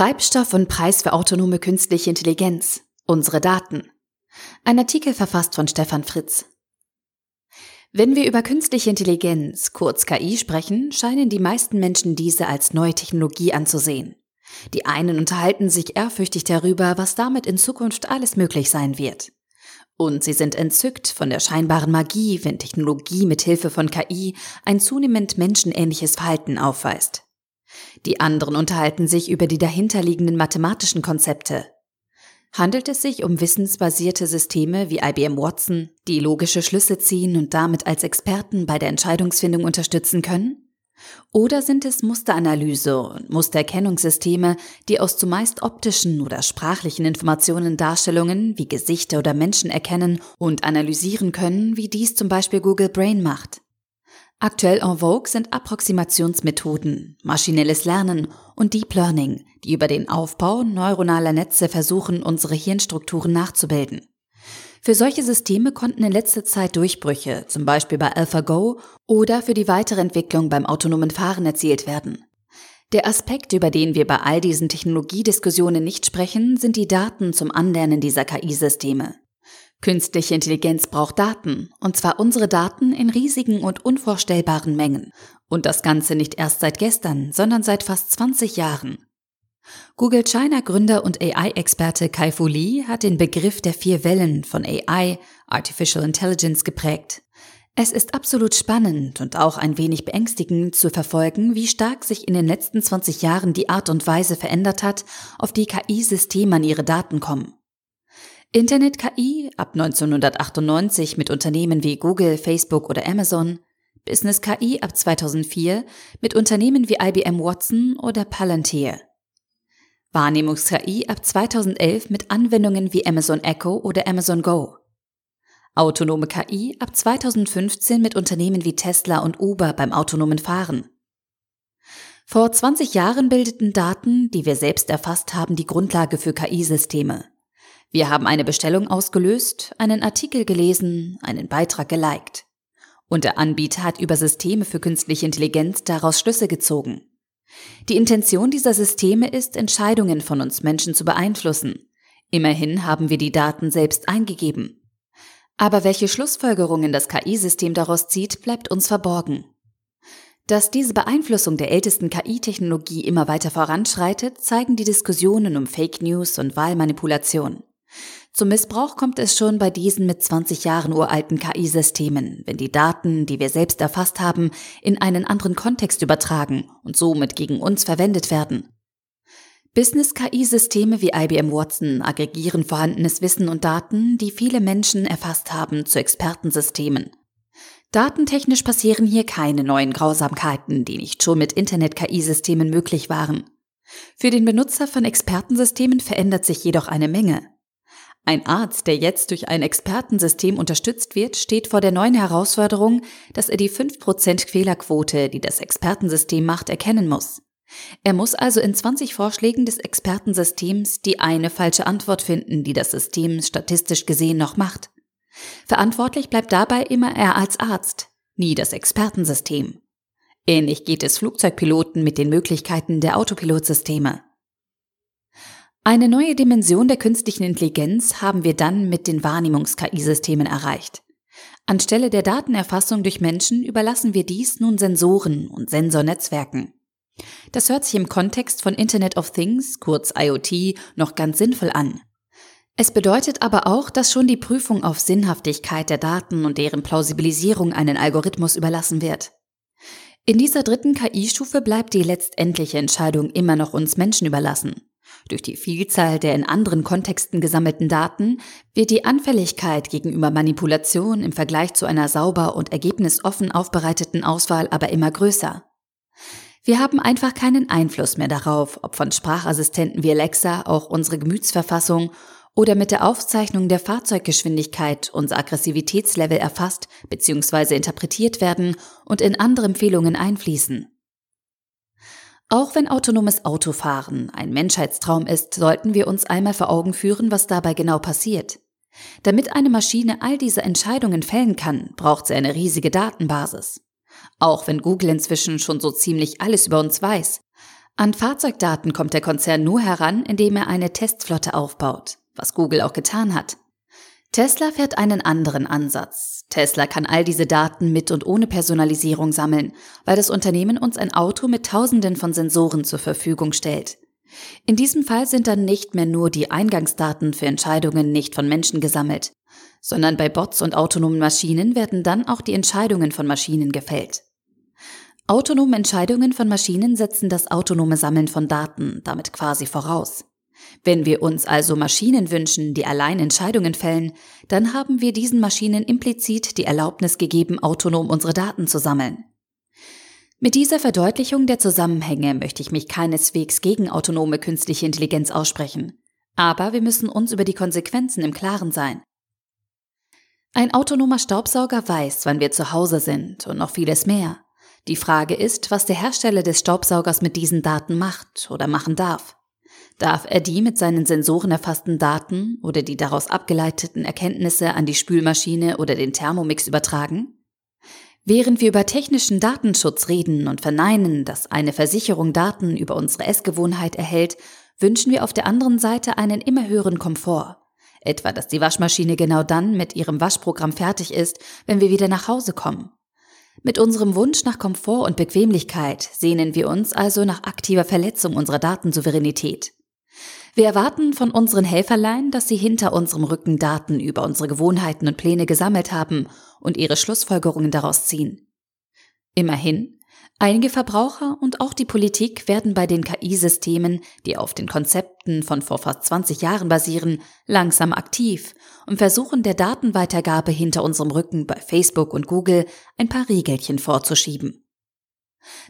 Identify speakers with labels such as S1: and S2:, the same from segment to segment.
S1: Treibstoff und Preis für autonome künstliche Intelligenz. Unsere Daten. Ein Artikel verfasst von Stefan Fritz. Wenn wir über künstliche Intelligenz, kurz KI, sprechen, scheinen die meisten Menschen diese als neue Technologie anzusehen. Die einen unterhalten sich ehrfürchtig darüber, was damit in Zukunft alles möglich sein wird. Und sie sind entzückt von der scheinbaren Magie, wenn Technologie mit Hilfe von KI ein zunehmend menschenähnliches Verhalten aufweist. Die anderen unterhalten sich über die dahinterliegenden mathematischen Konzepte. Handelt es sich um wissensbasierte Systeme wie IBM Watson, die logische Schlüsse ziehen und damit als Experten bei der Entscheidungsfindung unterstützen können? Oder sind es Musteranalyse und Mustererkennungssysteme, die aus zumeist optischen oder sprachlichen Informationen Darstellungen wie Gesichter oder Menschen erkennen und analysieren können, wie dies zum Beispiel Google Brain macht? Aktuell en vogue sind Approximationsmethoden, maschinelles Lernen und Deep Learning, die über den Aufbau neuronaler Netze versuchen, unsere Hirnstrukturen nachzubilden. Für solche Systeme konnten in letzter Zeit Durchbrüche, zum Beispiel bei AlphaGo oder für die weitere Entwicklung beim autonomen Fahren erzielt werden. Der Aspekt, über den wir bei all diesen Technologiediskussionen nicht sprechen, sind die Daten zum Anlernen dieser KI-Systeme. Künstliche Intelligenz braucht Daten, und zwar unsere Daten in riesigen und unvorstellbaren Mengen. Und das Ganze nicht erst seit gestern, sondern seit fast 20 Jahren. Google China Gründer und AI-Experte Kai Fu Lee hat den Begriff der vier Wellen von AI, Artificial Intelligence, geprägt. Es ist absolut spannend und auch ein wenig beängstigend zu verfolgen, wie stark sich in den letzten 20 Jahren die Art und Weise verändert hat, auf die KI-Systeme an ihre Daten kommen. Internet-KI ab 1998 mit Unternehmen wie Google, Facebook oder Amazon, Business-KI ab 2004 mit Unternehmen wie IBM Watson oder Palantir. Wahrnehmungs-KI ab 2011 mit Anwendungen wie Amazon Echo oder Amazon Go. Autonome KI ab 2015 mit Unternehmen wie Tesla und Uber beim autonomen Fahren. Vor 20 Jahren bildeten Daten, die wir selbst erfasst haben, die Grundlage für KI-Systeme. Wir haben eine Bestellung ausgelöst, einen Artikel gelesen, einen Beitrag geliked. Und der Anbieter hat über Systeme für künstliche Intelligenz daraus Schlüsse gezogen. Die Intention dieser Systeme ist, Entscheidungen von uns Menschen zu beeinflussen. Immerhin haben wir die Daten selbst eingegeben. Aber welche Schlussfolgerungen das KI-System daraus zieht, bleibt uns verborgen. Dass diese Beeinflussung der ältesten KI-Technologie immer weiter voranschreitet, zeigen die Diskussionen um Fake News und Wahlmanipulation. Zum Missbrauch kommt es schon bei diesen mit 20 Jahren uralten KI-Systemen, wenn die Daten, die wir selbst erfasst haben, in einen anderen Kontext übertragen und somit gegen uns verwendet werden. Business-KI-Systeme wie IBM Watson aggregieren vorhandenes Wissen und Daten, die viele Menschen erfasst haben, zu Expertensystemen. Datentechnisch passieren hier keine neuen Grausamkeiten, die nicht schon mit Internet-KI-Systemen möglich waren. Für den Benutzer von Expertensystemen verändert sich jedoch eine Menge. Ein Arzt, der jetzt durch ein Expertensystem unterstützt wird, steht vor der neuen Herausforderung, dass er die 5% Fehlerquote, die das Expertensystem macht, erkennen muss. Er muss also in 20 Vorschlägen des Expertensystems die eine falsche Antwort finden, die das System statistisch gesehen noch macht. Verantwortlich bleibt dabei immer er als Arzt, nie das Expertensystem. Ähnlich geht es Flugzeugpiloten mit den Möglichkeiten der Autopilotsysteme. Eine neue Dimension der künstlichen Intelligenz haben wir dann mit den Wahrnehmungs-KI-Systemen erreicht. Anstelle der Datenerfassung durch Menschen überlassen wir dies nun Sensoren und Sensornetzwerken. Das hört sich im Kontext von Internet of Things, kurz IoT, noch ganz sinnvoll an. Es bedeutet aber auch, dass schon die Prüfung auf Sinnhaftigkeit der Daten und deren Plausibilisierung einen Algorithmus überlassen wird. In dieser dritten KI-Stufe bleibt die letztendliche Entscheidung immer noch uns Menschen überlassen. Durch die Vielzahl der in anderen Kontexten gesammelten Daten wird die Anfälligkeit gegenüber Manipulation im Vergleich zu einer sauber und ergebnisoffen aufbereiteten Auswahl aber immer größer. Wir haben einfach keinen Einfluss mehr darauf, ob von Sprachassistenten wie Alexa auch unsere Gemütsverfassung oder mit der Aufzeichnung der Fahrzeuggeschwindigkeit unser Aggressivitätslevel erfasst bzw. interpretiert werden und in andere Empfehlungen einfließen. Auch wenn autonomes Autofahren ein Menschheitstraum ist, sollten wir uns einmal vor Augen führen, was dabei genau passiert. Damit eine Maschine all diese Entscheidungen fällen kann, braucht sie eine riesige Datenbasis. Auch wenn Google inzwischen schon so ziemlich alles über uns weiß. An Fahrzeugdaten kommt der Konzern nur heran, indem er eine Testflotte aufbaut, was Google auch getan hat. Tesla fährt einen anderen Ansatz. Tesla kann all diese Daten mit und ohne Personalisierung sammeln, weil das Unternehmen uns ein Auto mit Tausenden von Sensoren zur Verfügung stellt. In diesem Fall sind dann nicht mehr nur die Eingangsdaten für Entscheidungen nicht von Menschen gesammelt, sondern bei Bots und autonomen Maschinen werden dann auch die Entscheidungen von Maschinen gefällt. Autonome Entscheidungen von Maschinen setzen das autonome Sammeln von Daten damit quasi voraus. Wenn wir uns also Maschinen wünschen, die allein Entscheidungen fällen, dann haben wir diesen Maschinen implizit die Erlaubnis gegeben, autonom unsere Daten zu sammeln. Mit dieser Verdeutlichung der Zusammenhänge möchte ich mich keineswegs gegen autonome künstliche Intelligenz aussprechen. Aber wir müssen uns über die Konsequenzen im Klaren sein. Ein autonomer Staubsauger weiß, wann wir zu Hause sind und noch vieles mehr. Die Frage ist, was der Hersteller des Staubsaugers mit diesen Daten macht oder machen darf. Darf er die mit seinen Sensoren erfassten Daten oder die daraus abgeleiteten Erkenntnisse an die Spülmaschine oder den Thermomix übertragen? Während wir über technischen Datenschutz reden und verneinen, dass eine Versicherung Daten über unsere Essgewohnheit erhält, wünschen wir auf der anderen Seite einen immer höheren Komfort. Etwa, dass die Waschmaschine genau dann mit ihrem Waschprogramm fertig ist, wenn wir wieder nach Hause kommen. Mit unserem Wunsch nach Komfort und Bequemlichkeit sehnen wir uns also nach aktiver Verletzung unserer Datensouveränität. Wir erwarten von unseren Helferlein, dass sie hinter unserem Rücken Daten über unsere Gewohnheiten und Pläne gesammelt haben und ihre Schlussfolgerungen daraus ziehen. Immerhin, einige Verbraucher und auch die Politik werden bei den KI-Systemen, die auf den Konzepten von vor fast 20 Jahren basieren, langsam aktiv und versuchen der Datenweitergabe hinter unserem Rücken bei Facebook und Google ein paar Riegelchen vorzuschieben.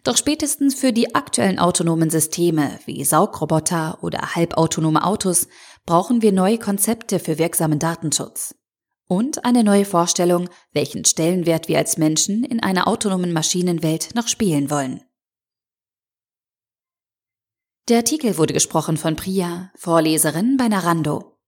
S1: Doch spätestens für die aktuellen autonomen Systeme wie Saugroboter oder halbautonome Autos brauchen wir neue Konzepte für wirksamen Datenschutz. Und eine neue Vorstellung, welchen Stellenwert wir als Menschen in einer autonomen Maschinenwelt noch spielen wollen. Der Artikel wurde gesprochen von Priya, Vorleserin bei Narando.